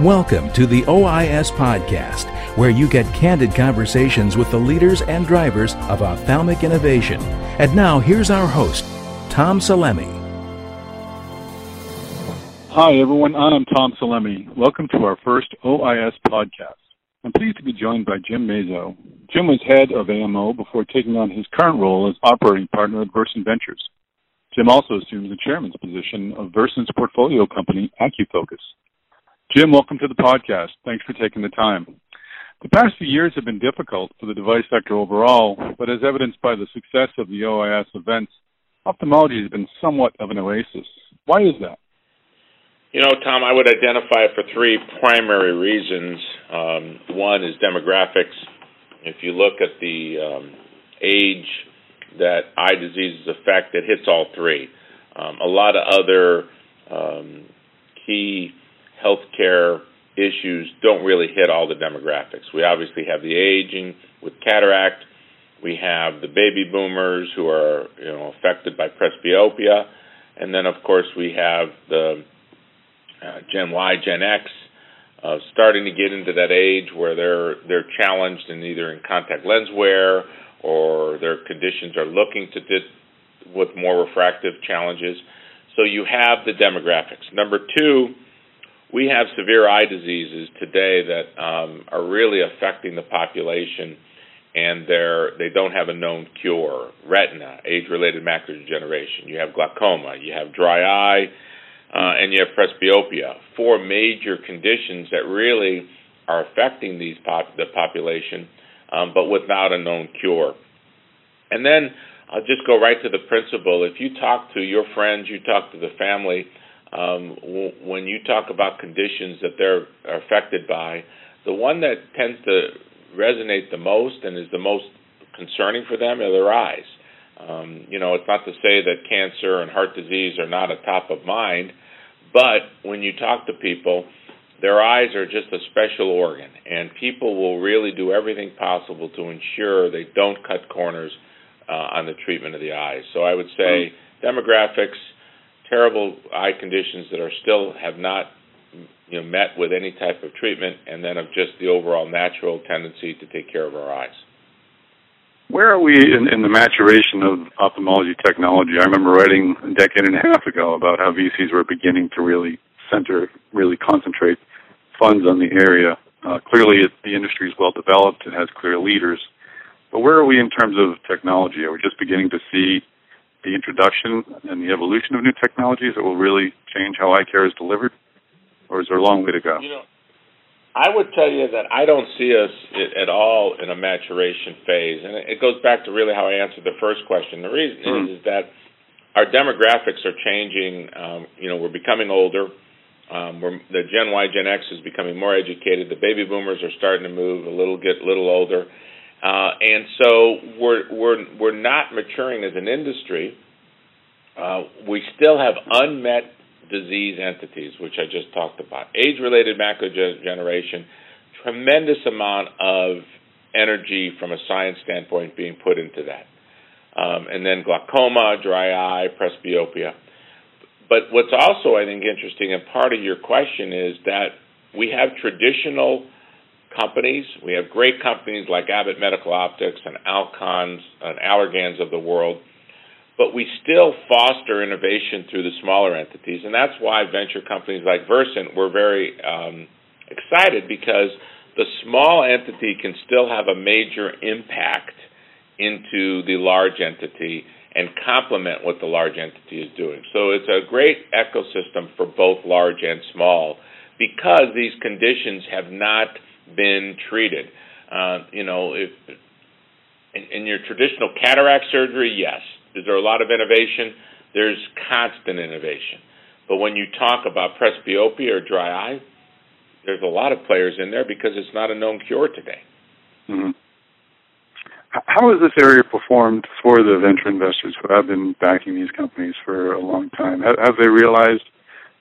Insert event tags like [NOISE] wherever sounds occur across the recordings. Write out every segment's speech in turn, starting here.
Welcome to the OIS Podcast, where you get candid conversations with the leaders and drivers of ophthalmic innovation. And now, here's our host, Tom Salemi. Hi, everyone. I'm Tom Salemi. Welcome to our first OIS podcast. I'm pleased to be joined by Jim Mazzo. Jim was head of AMO before taking on his current role as operating partner at Versant Ventures. Jim also assumes the chairman's position of Versant's portfolio company, AcuFocus. Jim, welcome to the podcast. Thanks for taking the time. The past few years have been difficult for the device sector overall, but as evidenced by the success of the OIS events, ophthalmology has been somewhat of an oasis. Why is that? You know, Tom, I would identify it for three primary reasons. Um, one is demographics. If you look at the um, age that eye diseases affect, it hits all three. Um, a lot of other um, key healthcare issues don't really hit all the demographics. We obviously have the aging with cataract. We have the baby boomers who are you know affected by presbyopia, and then of course we have the uh, Gen Y, Gen X, uh, starting to get into that age where they're they're challenged in either in contact lens wear or their conditions are looking to did with more refractive challenges. So you have the demographics. Number two we have severe eye diseases today that um, are really affecting the population, and they're they don't have a known cure. Retina, age-related macular degeneration. You have glaucoma. You have dry eye, uh, and you have presbyopia. Four major conditions that really are affecting these pop- the population, um, but without a known cure. And then I'll just go right to the principle. If you talk to your friends, you talk to the family um, w- when you talk about conditions that they're affected by, the one that tends to resonate the most and is the most concerning for them are their eyes. Um, you know, it's not to say that cancer and heart disease are not a top of mind, but when you talk to people, their eyes are just a special organ, and people will really do everything possible to ensure they don't cut corners uh, on the treatment of the eyes. So I would say mm-hmm. demographics terrible eye conditions that are still have not you know met with any type of treatment, and then of just the overall natural tendency to take care of our eyes. Where are we in, in the maturation of ophthalmology technology? I remember writing a decade and a half ago about how VCs were beginning to really center, really concentrate funds on the area. Uh, clearly, it, the industry is well developed; it has clear leaders. But where are we in terms of technology? Are we just beginning to see the introduction and the evolution of new technologies that will really change how eye care is delivered, or is there a long way to go? You know, I would tell you that I don't see us at all in a maturation phase, and it goes back to really how I answered the first question. The reason mm-hmm. is, is that our demographics are changing. Um, you know, we're becoming older. Um, we're, the Gen Y, Gen X is becoming more educated. The baby boomers are starting to move a little, get a little older uh, and so we're we're we're not maturing as an industry. Uh, we still have unmet disease entities, which I just talked about. Age-related macular tremendous amount of energy from a science standpoint being put into that. Um, and then glaucoma, dry eye, presbyopia. But what's also, I think, interesting, and part of your question is that we have traditional companies. We have great companies like Abbott Medical Optics and Alcons and Allergans of the world, but we still foster innovation through the smaller entities, and that's why venture companies like Versant were very um, excited because the small entity can still have a major impact into the large entity and complement what the large entity is doing. So it's a great ecosystem for both large and small because these conditions have not – been treated. Uh, you know, if in, in your traditional cataract surgery, yes. Is there a lot of innovation? There's constant innovation. But when you talk about presbyopia or dry eye, there's a lot of players in there because it's not a known cure today. Mm-hmm. How has this area performed for the venture investors who have been backing these companies for a long time? Have, have they realized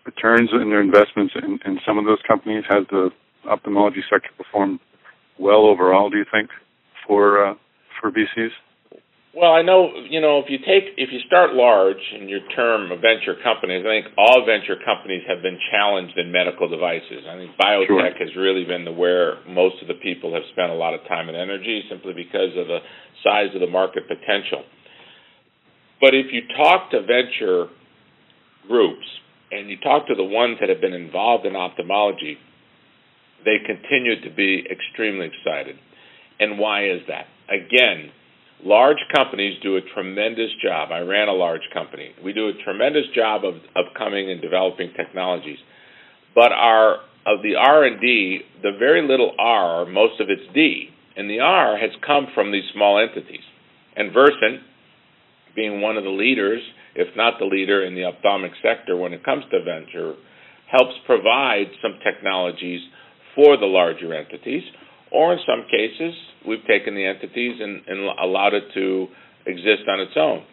returns in their investments in, in some of those companies? Has the ophthalmology sector performed well overall, do you think, for uh, for VCs? Well, I know you know if you take if you start large in your term of venture companies, I think all venture companies have been challenged in medical devices. I think biotech Sure. has really been the where most of the people have spent a lot of time and energy simply because of the size of the market potential. But if you talk to venture groups and you talk to the ones that have been involved in ophthalmology, they continue to be extremely excited. And why is that? Again, large companies do a tremendous job. I ran a large company. We do a tremendous job of, of coming and developing technologies. But our of the R and D, the very little R, most of it's D. And the R has come from these small entities. And Versant, being one of the leaders, if not the leader in the ophthalmic sector when it comes to venture, helps provide some technologies for the larger entities, or in some cases, we've taken the entities and, and allowed it to exist on its own.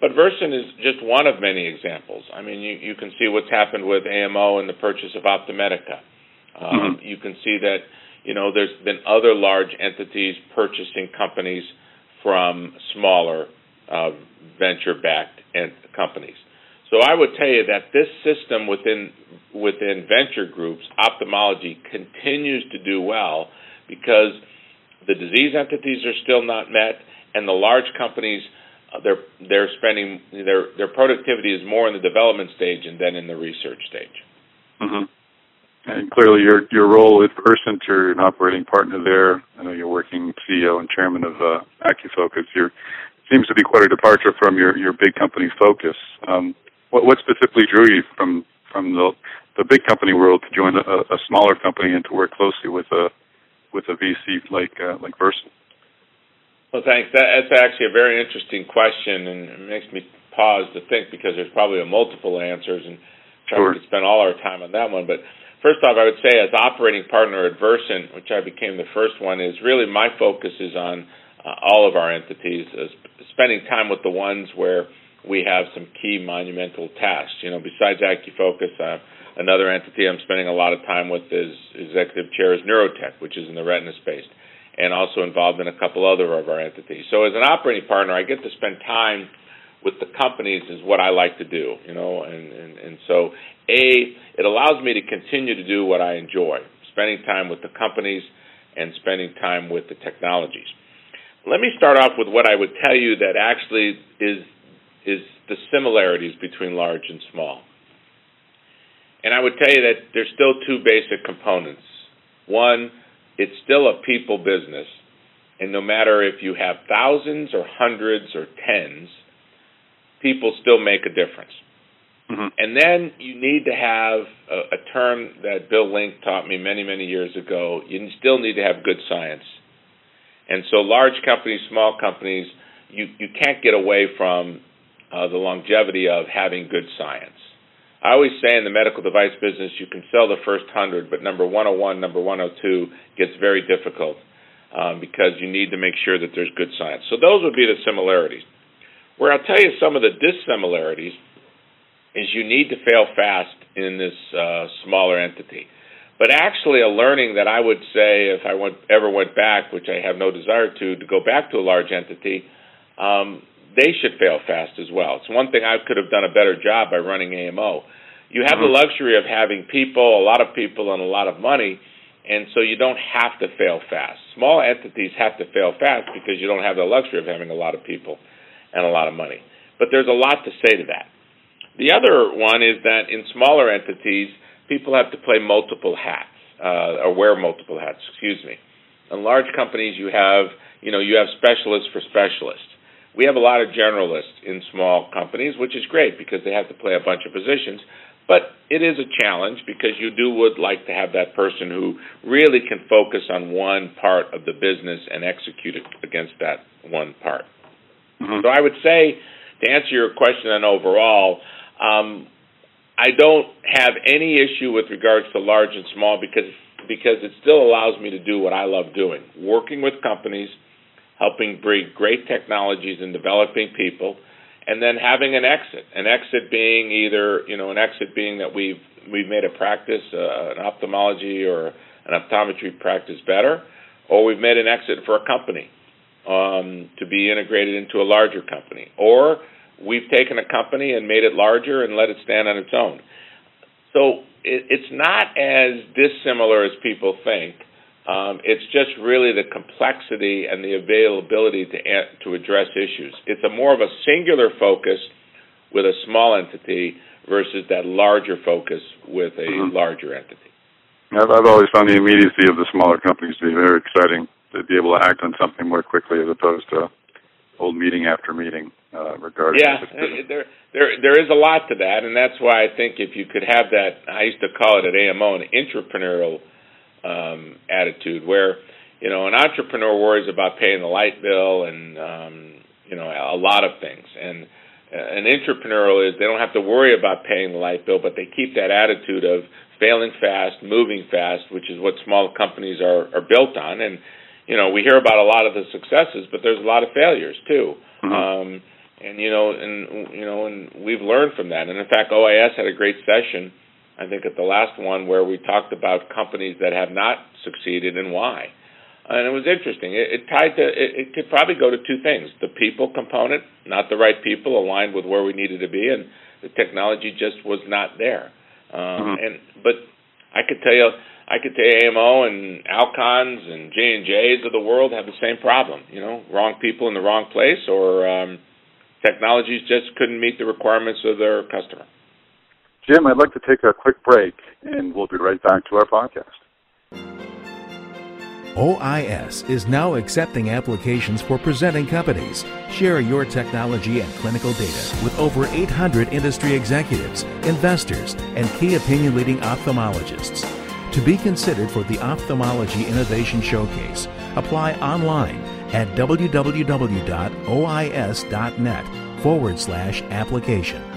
But Versant is just one of many examples. I mean, you, you can see what's happened with AMO and the purchase of OptiMedica. Um, Mhm. You can see that, you know, there's been other large entities purchasing companies from smaller uh, venture-backed ent- companies. So I would tell you that this system within within venture groups, ophthalmology continues to do well because the disease entities are still not met, and the large companies uh, they're they're spending their their productivity is more in the development stage and then in the research stage. Mm-hmm. And clearly, your your role with Versant, you're an operating partner there. I know you're working CEO and chairman of uh, AcuFocus. You're seems to be quite a departure from your your big company focus. Um, what what specifically drew you from from the the big company world to join a, a smaller company and to work closely with a with a VC like uh, like Versant? Well, thanks. That, that's actually a very interesting question, and it makes me pause to think because there's probably a multiple answers, and Sure. probably could spend all our time on that one. But first off, I would say as operating partner at Versant, which I became the first one, is really my focus is on uh, all of our entities, uh, spending time with the ones where we have some key monumental tasks. You know, besides AcuFocus, uh, another entity I'm spending a lot of time with is executive chair is Neurotech, which is in the retina space, and also involved in a couple other of our entities. So as an operating partner, I get to spend time with the companies is what I like to do, you know, and, and, and so A, it allows me to continue to do what I enjoy, spending time with the companies and spending time with the technologies. Let me start off with what I would tell you that actually is is the similarities between large and small. And I would tell you that there's still two basic components. One, it's still a people business. And no matter if you have thousands or hundreds or tens, people still make a difference. hmm And then you need to have a, a term that Bill Link taught me many, many years ago. You still need to have good science. And so, large companies, small companies, you, you can't get away from uh, the longevity of having good science. I always say in the medical device business, you can sell the first hundred, but number 101, number 102 gets very difficult um, because you need to make sure that there's good science. So, those would be the similarities. Where I'll tell you some of the dissimilarities is you need to fail fast in this uh, smaller entity. But actually, a learning that I would say, if I went, ever went back, which I have no desire to, to go back to a large entity, um, they should fail fast as well. It's one thing I could have done a better job by running AMO. You have the Mhm. luxury of having people, a lot of people, and a lot of money, and so you don't have to fail fast. Small entities have to fail fast because you don't have the luxury of having a lot of people and a lot of money. But there's a lot to say to that. The other one is that in smaller entities, people have to play multiple hats, uh, or wear multiple hats, excuse me. In large companies, you have, you know, you have specialists for specialists. We have a lot of generalists in small companies, which is great because they have to play a bunch of positions. But it is a challenge because you do would like to have that person who really can focus on one part of the business and execute it against that one part. hmm So I would say, to answer your question on overall, um, I don't have any issue with regards to large and small because because it still allows me to do what I love doing, working with companies, helping bring great technologies and developing people, and then having an exit. An exit being either you know an exit being that we've we've made a practice, uh, an ophthalmology or an optometry practice better, or we've made an exit for a company. um, to be integrated into a larger company, or we've taken a company and made it larger and let it stand on its own. So it, it's not as dissimilar as people think. Um, it's just really the complexity and the availability to to address issues. It's a more of a singular focus with a small entity versus that larger focus with a mm-hmm. larger entity. I've, I've always found the immediacy of the smaller companies to be very exciting to be able to act on something more quickly as opposed to old meeting after meeting uh, regarding. Yeah, there there there is a lot to that, and that's why I think if you could have that, I used to call it at AMO an entrepreneurial um, attitude, where you know an entrepreneur worries about paying the light bill and um, you know a lot of things, and uh, an entrepreneurial is they don't have to worry about paying the light bill, but they keep that attitude of failing fast, moving fast, which is what small companies are are built on, and you know, we hear about a lot of the successes, but there's a lot of failures too. Mm-hmm. Um, and you know, and you know, and we've learned from that. And in fact, OIS had a great session, I think, at the last one where we talked about companies that have not succeeded and why. And it was interesting. It, it tied to it, it could probably go to two things: the people component, not the right people aligned with where we needed to be, and the technology just was not there. Um, mm-hmm. And but I could tell you I could say AMO and Alcons and J and J's of the world have the same problem. You know, wrong people in the wrong place, or um, technologies just couldn't meet the requirements of their customer. Jim, I'd like to take a quick break, and we'll be right back to our podcast. OIS is now accepting applications for presenting companies. Share your technology and clinical data with over 800 industry executives, investors, and key opinion leading ophthalmologists. To be considered for the Ophthalmology Innovation Showcase, apply online at www.ois.net forward slash application.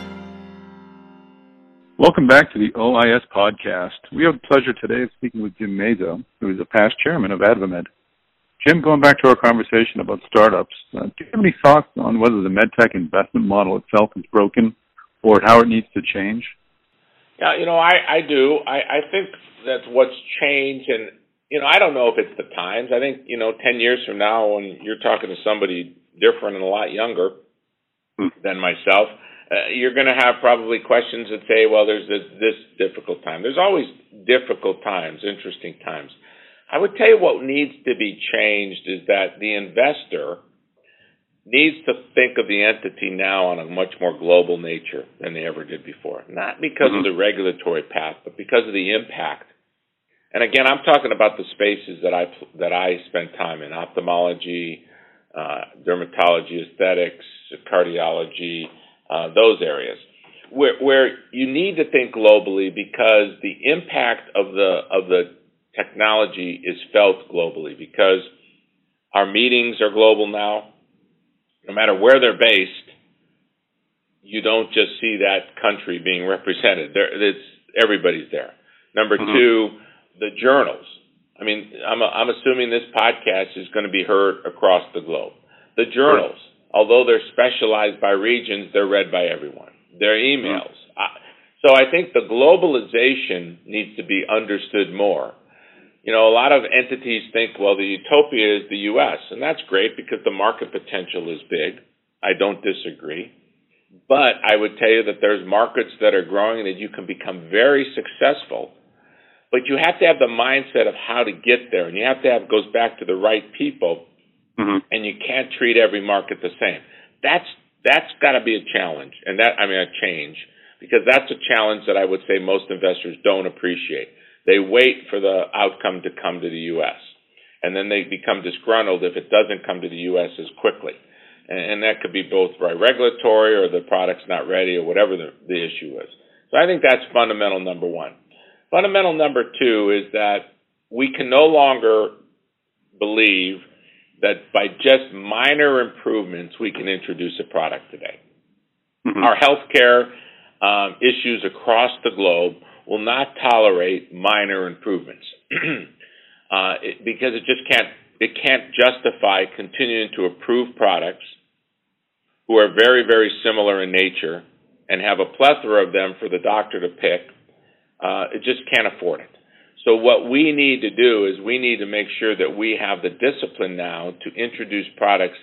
Welcome back to the OIS podcast. We have the pleasure today of speaking with Jim Mazzo, who is a past chairman of AdvaMed. Jim, going back to our conversation about startups, uh, do you have any thoughts on whether the medtech investment model itself is broken or how it needs to change? Yeah, you know, I, I do. I, I think that's what's changed, and you know, I don't know if it's the times. I think you know, ten years from now, when you're talking to somebody different and a lot younger hmm. than myself, uh, you're going to have probably questions that say, "Well, there's this, this difficult time." There's always difficult times, interesting times. I would tell you what needs to be changed is that the investor needs to think of the entity now on a much more global nature than they ever did before. Not because mm-hmm. of the regulatory path, but because of the impact. And again, I'm talking about the spaces that I that I spend time in: ophthalmology, uh, dermatology, aesthetics, cardiology, uh, those areas, where where you need to think globally because the impact of the of the technology is felt globally because our meetings are global now no matter where they're based, you don't just see that country being represented. There, it's everybody's there. Number mm-hmm. two, the journals. I mean, I'm I'm assuming this podcast is going to be heard across the globe. The journals, right. Although they're specialized by regions, they're read by everyone. Their emails. Mm-hmm. I, so I think the globalization needs to be understood more you know, a lot of entities think, well, the utopia is the U.S., and that's great because the market potential is big. I don't disagree. But I would tell you that there's markets that are growing and that you can become very successful. But you have to have the mindset of how to get there, and you have to have goes back to the right people, mm-hmm. and you can't treat every market the same. That's that's got to be a challenge, and that I mean a change because that's a challenge that I would say most investors don't appreciate. They wait for the outcome to come to the U.S. And then they become disgruntled if it doesn't come to the U.S. as quickly. And, and that could be both by regulatory or the product's not ready or whatever the, the issue is. So I think that's fundamental number one. Fundamental number two is that we can no longer believe that by just minor improvements we can introduce a product today. Mm-hmm. Our healthcare um, issues across the globe will not tolerate minor improvements [CLEARS THROAT] uh, it, because it just can't it can't justify continuing to approve products who are very very similar in nature and have a plethora of them for the doctor to pick. Uh, it just can't afford it. So what we need to do is we need to make sure that we have the discipline now to introduce products.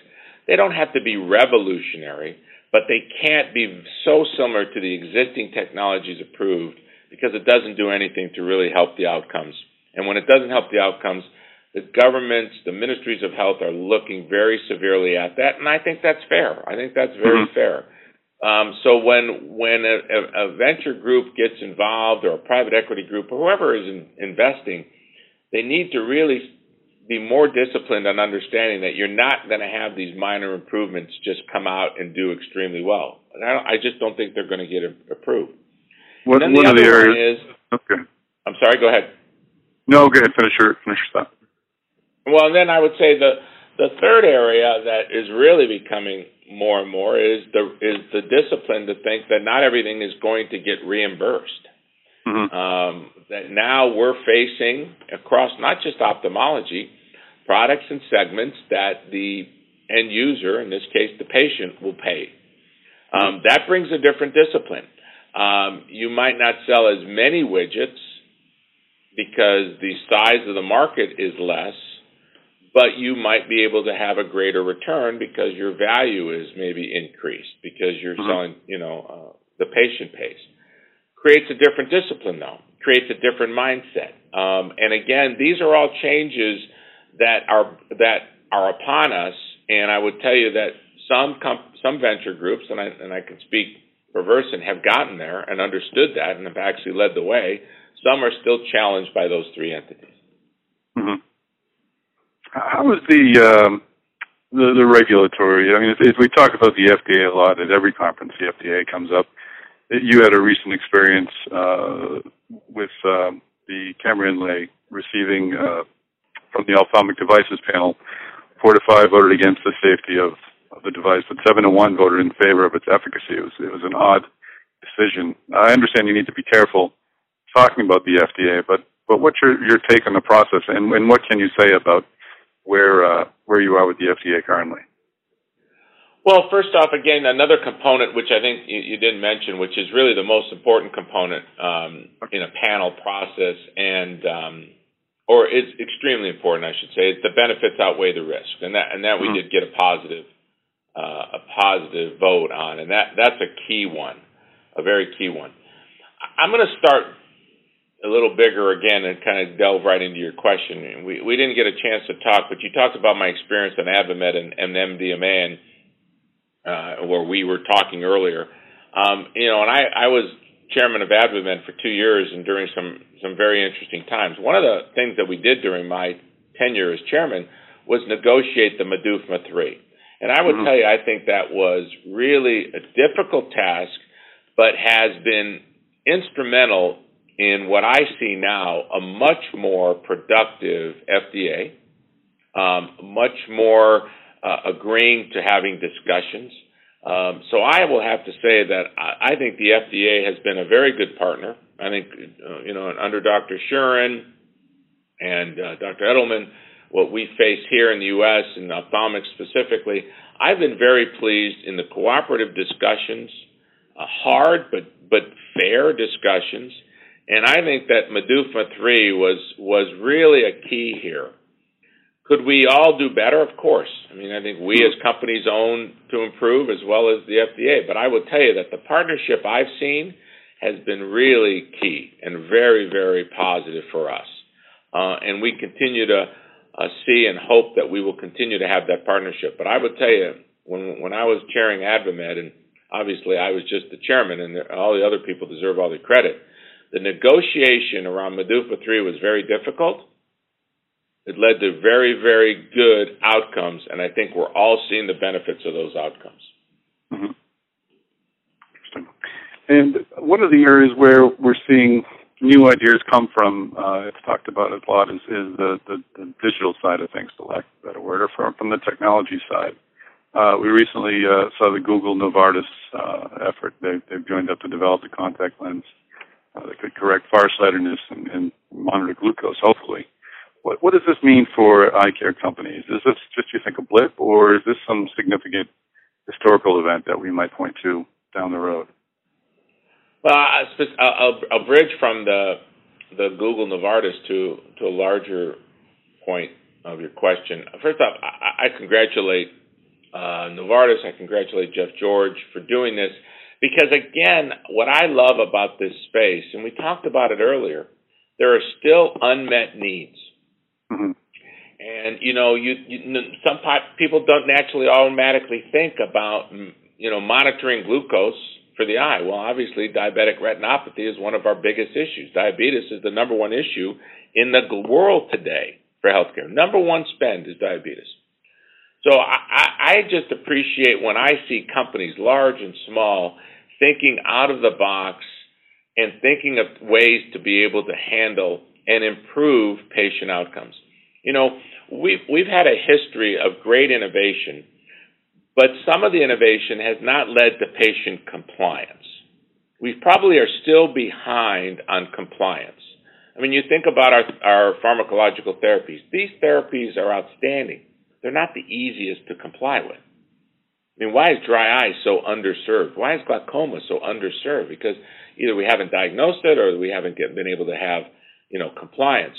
They don't have to be revolutionary, but they can't be so similar to the existing technologies approved because it doesn't do anything to really help the outcomes. And when it doesn't help the outcomes, the governments, the ministries of health are looking very severely at that, and I think that's fair. I think that's very mm-hmm. fair. Um, so when when a, a, venture group gets involved or a private equity group or whoever is in, investing, they need to really be more disciplined on understanding that you're not going to have these minor improvements just come out and do extremely well. I, I, just don't think they're going to get approved. What, one the of the areas. Is, okay. I'm sorry. Go ahead. No, go ahead. Finish your finish your thought. Well, then I would say the the third area that is really becoming more and more is the is the discipline to think that not everything is going to get reimbursed. Mm-hmm. Um, that now we're facing across not just ophthalmology products and segments that the end user, in this case the patient, will pay. Um, that brings a different discipline. Um, you might not sell as many widgets because the size of the market is less but you might be able to have a greater return because your value is maybe increased because you're mm-hmm. selling, you know, uh, the patient pays. Creates a different discipline though, creates a different mindset. Um, and again, these are all changes that are that are upon us. And I would tell you that some comp- some venture groups, and I and I can speak for Versant, have gotten there and understood that and have actually led the way. Some are still challenged by those three entities. Mm-hmm. How is the um, the, the regulatory? I mean, if, if we talk about the FDA a lot at every conference, the FDA comes up. You had a recent experience uh, with um, the KAMRA inlay receiving uh, from the ophthalmic devices panel. Four to five voted against the safety of, of the device, but seven to one voted in favor of its efficacy. It was, it was an odd decision. I understand you need to be careful talking about the FDA, but but what's your your take on the process, and, and what can you say about where uh, where you are with the FDA currently. Well, first off, again, another component which I think you, you didn't mention, which is really the most important component um, in a panel process, and um, or is extremely important, I should say. Is the benefits outweigh the risk, and that and that we mm-hmm. did get a positive uh, a positive vote on, and that that's a key one, a very key one. I'm going to start a little bigger again and kind of delve right into your question. We we didn't get a chance to talk, but you talked about my experience in AdvaMed and, and MDMA, and uh, where we were talking earlier. Um, you know, and I I was chairman of AdvaMed for two years and during some some very interesting times. One of the things that we did during my tenure as chairman was negotiate the MDUFA three, and I would mm-hmm. tell you I think that was really a difficult task, but has been instrumental in what I see now a much more productive FDA, um, much more uh, agreeing to having discussions. Um, so I will have to say that I, I, think the FDA has been a very good partner. I think, uh, you know, under Dr. Shuren and uh, Dr. Eydelman, what we face here in the U.S. and ophthalmics specifically, I've been very pleased in the cooperative discussions, uh, hard but but fair discussions and I think that MDUFA 3 was, was really a key here. Could we all do better? Of course. I mean, I think we as companies own to improve as well as the FDA. But I will tell you that the partnership I've seen has been really key and very, very positive for us. Uh, and we continue to uh, see and hope that we will continue to have that partnership. But I would tell you, when when I was chairing AdvaMed, and obviously I was just the chairman, and all the other people deserve all the credit the negotiation around MDUFA 3 was very difficult. It led to very, very good outcomes, and I think we're all seeing the benefits of those outcomes. Mm-hmm. Interesting. And one of the areas where we're seeing new ideas come from, uh, it's talked about a lot, is, is the, the, the, digital side of things, to lack of a better word, or from, from the technology side. Uh, we recently uh, saw the Google Novartis uh, effort. They, they've joined up to develop the contact lens uh, that could correct farsightedness and, and monitor glucose, hopefully. What, what does this mean for eye care companies? Is this just, you think, a blip, or is this some significant historical event that we might point to down the road? Well, I'll, I'll bridge from the the Google Novartis to to a larger point of your question. First off, I, I congratulate uh, Novartis. I congratulate Jeff George for doing this because again, what I love about this space, and we talked about it earlier, there are still unmet needs. Mm-hmm. And you know, you, you some people don't naturally automatically think about you know monitoring glucose for the eye. Well, obviously, diabetic retinopathy is one of our biggest issues. Diabetes is the number one issue in the world today for healthcare. Number one spend is diabetes. So I, I just appreciate when I see companies, large and small, thinking out of the box and thinking of ways to be able to handle and improve patient outcomes. You know, we've we've had a history of great innovation but some of the innovation has not led to patient compliance. We probably are still behind on compliance. I mean, you think about our, our pharmacological therapies. These therapies are outstanding. They're not the easiest to comply with. I mean, why is dry eye so underserved? Why is glaucoma so underserved? Because either we haven't diagnosed it or we haven't get, been able to have, you know, compliance.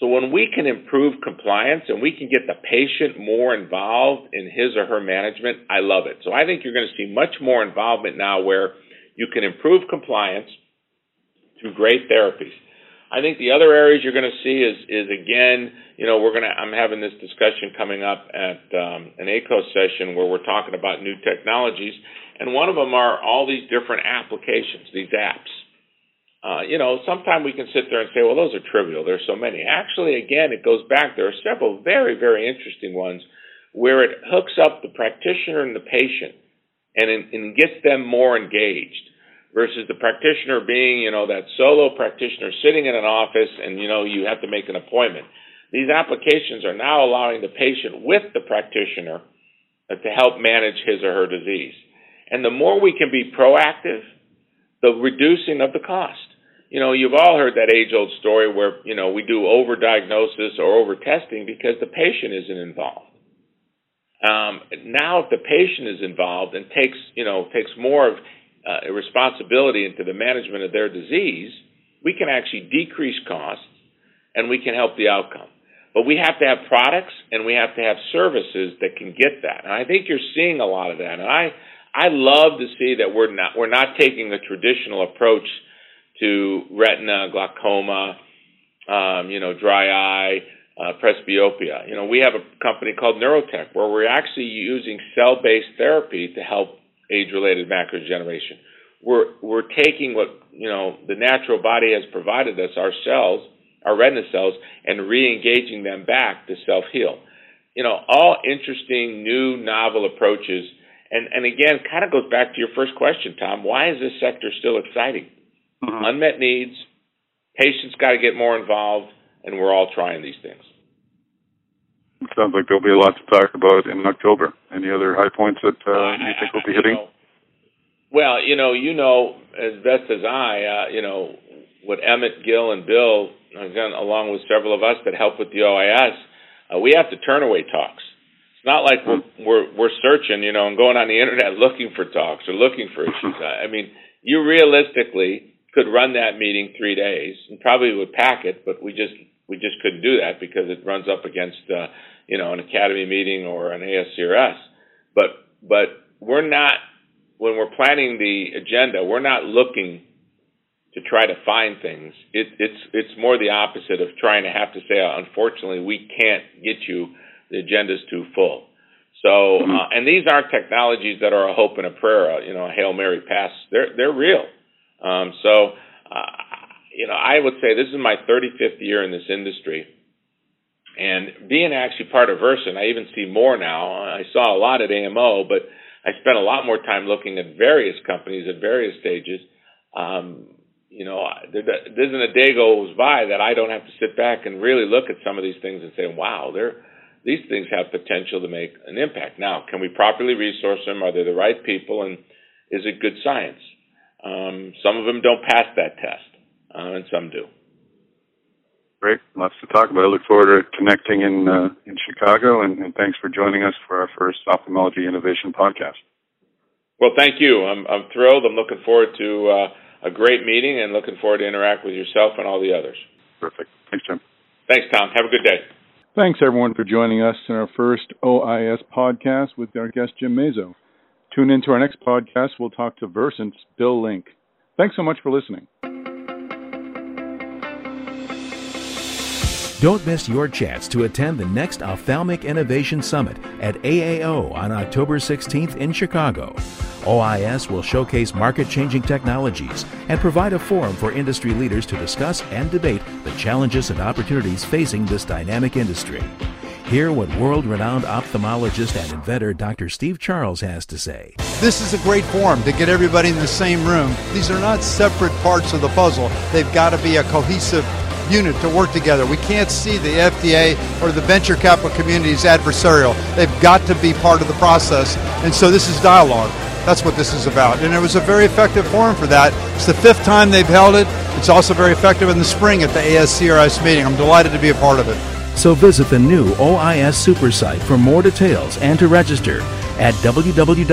So when we can improve compliance and we can get the patient more involved in his or her management, I love it. So I think you're going to see much more involvement now where you can improve compliance through great therapies. I think the other areas you're going to see is is again, you know, we're going to I'm having this discussion coming up at um, an ACO session where we're talking about new technologies, and one of them are all these different applications, these apps. Uh, you know, sometimes we can sit there and say, well, those are trivial. There's so many. Actually, again, it goes back. There are several very, very interesting ones where it hooks up the practitioner and the patient and, and gets them more engaged versus the practitioner being, you know, that solo practitioner sitting in an office and, you know, you have to make an appointment. These applications are now allowing the patient with the practitioner to help manage his or her disease. And the more we can be proactive, the reducing of the cost you know, you've all heard that age old story where, you know, we do over diagnosis or over testing because the patient isn't involved. Um, now, if the patient is involved and takes, you know, takes more of uh, responsibility into the management of their disease, we can actually decrease costs and we can help the outcome. But we have to have products and we have to have services that can get that. And I think you're seeing a lot of that. And I, I love to see that we're not, we're not taking a traditional approach to retina, glaucoma, um, you know, dry eye, uh, presbyopia. You know, we have a company called Neurotech where we're actually using cell-based therapy to help age-related macular degeneration. We're we're taking what you know the natural body has provided us, our cells, our retina cells, and re-engaging them back to self-heal. You know, all interesting, new, novel approaches. And and again, kind of goes back to your first question, Tom. Why is this sector still exciting? mm-hmm. unmet needs. Patients got to get more involved, and we're all trying these things. Sounds like there'll be a lot to talk about in October. Any other high points that uh, you think we'll be hitting? Know, well, you know, you know as best as I, uh, you know, what Emmett, Gil, and Bill, again, along with several of us that help with the OIS, uh, we have to turn away talks. It's not like we're, hmm. we're we're searching, you know, and going on the internet looking for talks or looking for issues. [LAUGHS] I mean, you realistically could run that meeting three days and probably would pack it, but we just we just couldn't do that because it runs up against uh, you know an academy meeting or an ASCRS. But but we're not when we're planning the agenda, we're not looking to try to find things. It, it's it's more the opposite of trying to have to say, unfortunately, we can't get you. The agenda's too full. So, mm-hmm. uh, and these aren't technologies that are a hope and a prayer, uh, you know, a hail mary pass. They're they're real. Um, so, uh, you know, I would say this is my 35th year in this industry. And being actually part of Versant, I even see more now. I saw a lot at AMO, but I spent a lot more time looking at various companies at various stages. Um, you know, there, there isn't a day goes by that I don't have to sit back and really look at some of these things and say, wow, they're, these things have potential to make an impact. Now, can we properly resource them? Are they the right people? And is it good science? Um, some of them don't pass that test, uh, and some do. Great, lots to talk about. I look forward to connecting in uh, in Chicago, and, and, thanks for joining us for our first ophthalmology innovation podcast. Well, thank you. I'm I'm thrilled. I'm looking forward to uh, a great meeting, and looking forward to interact with yourself and all the others. Perfect. Thanks, Jim. Thanks, Tom. Have a good day. Thanks, everyone, for joining us in our first OIS podcast with our guest, Jim Mazzo. Tune in to our next podcast. We'll talk to Versant's Bill Link. Thanks so much for listening. Don't miss your chance to attend the next Ophthalmic Innovation Summit at AAO on October 16th in Chicago. OIS will showcase market changing technologies and provide a forum for industry leaders to discuss and debate the challenges and opportunities facing this dynamic industry. Hear what world renowned ophthalmologist and inventor Dr. Steve Charles has to say. This is a great forum to get everybody in the same room. These are not separate parts of the puzzle, they've got to be a cohesive unit to work together. We can't see the FDA or the venture capital community as adversarial. They've got to be part of the process. And so this is dialogue. That's what this is about. And it was a very effective forum for that. It's the fifth time they've held it. It's also very effective in the spring at the ASCRS meeting. I'm delighted to be a part of it. So visit the new OIS Super site for more details and to register at www.ois.net.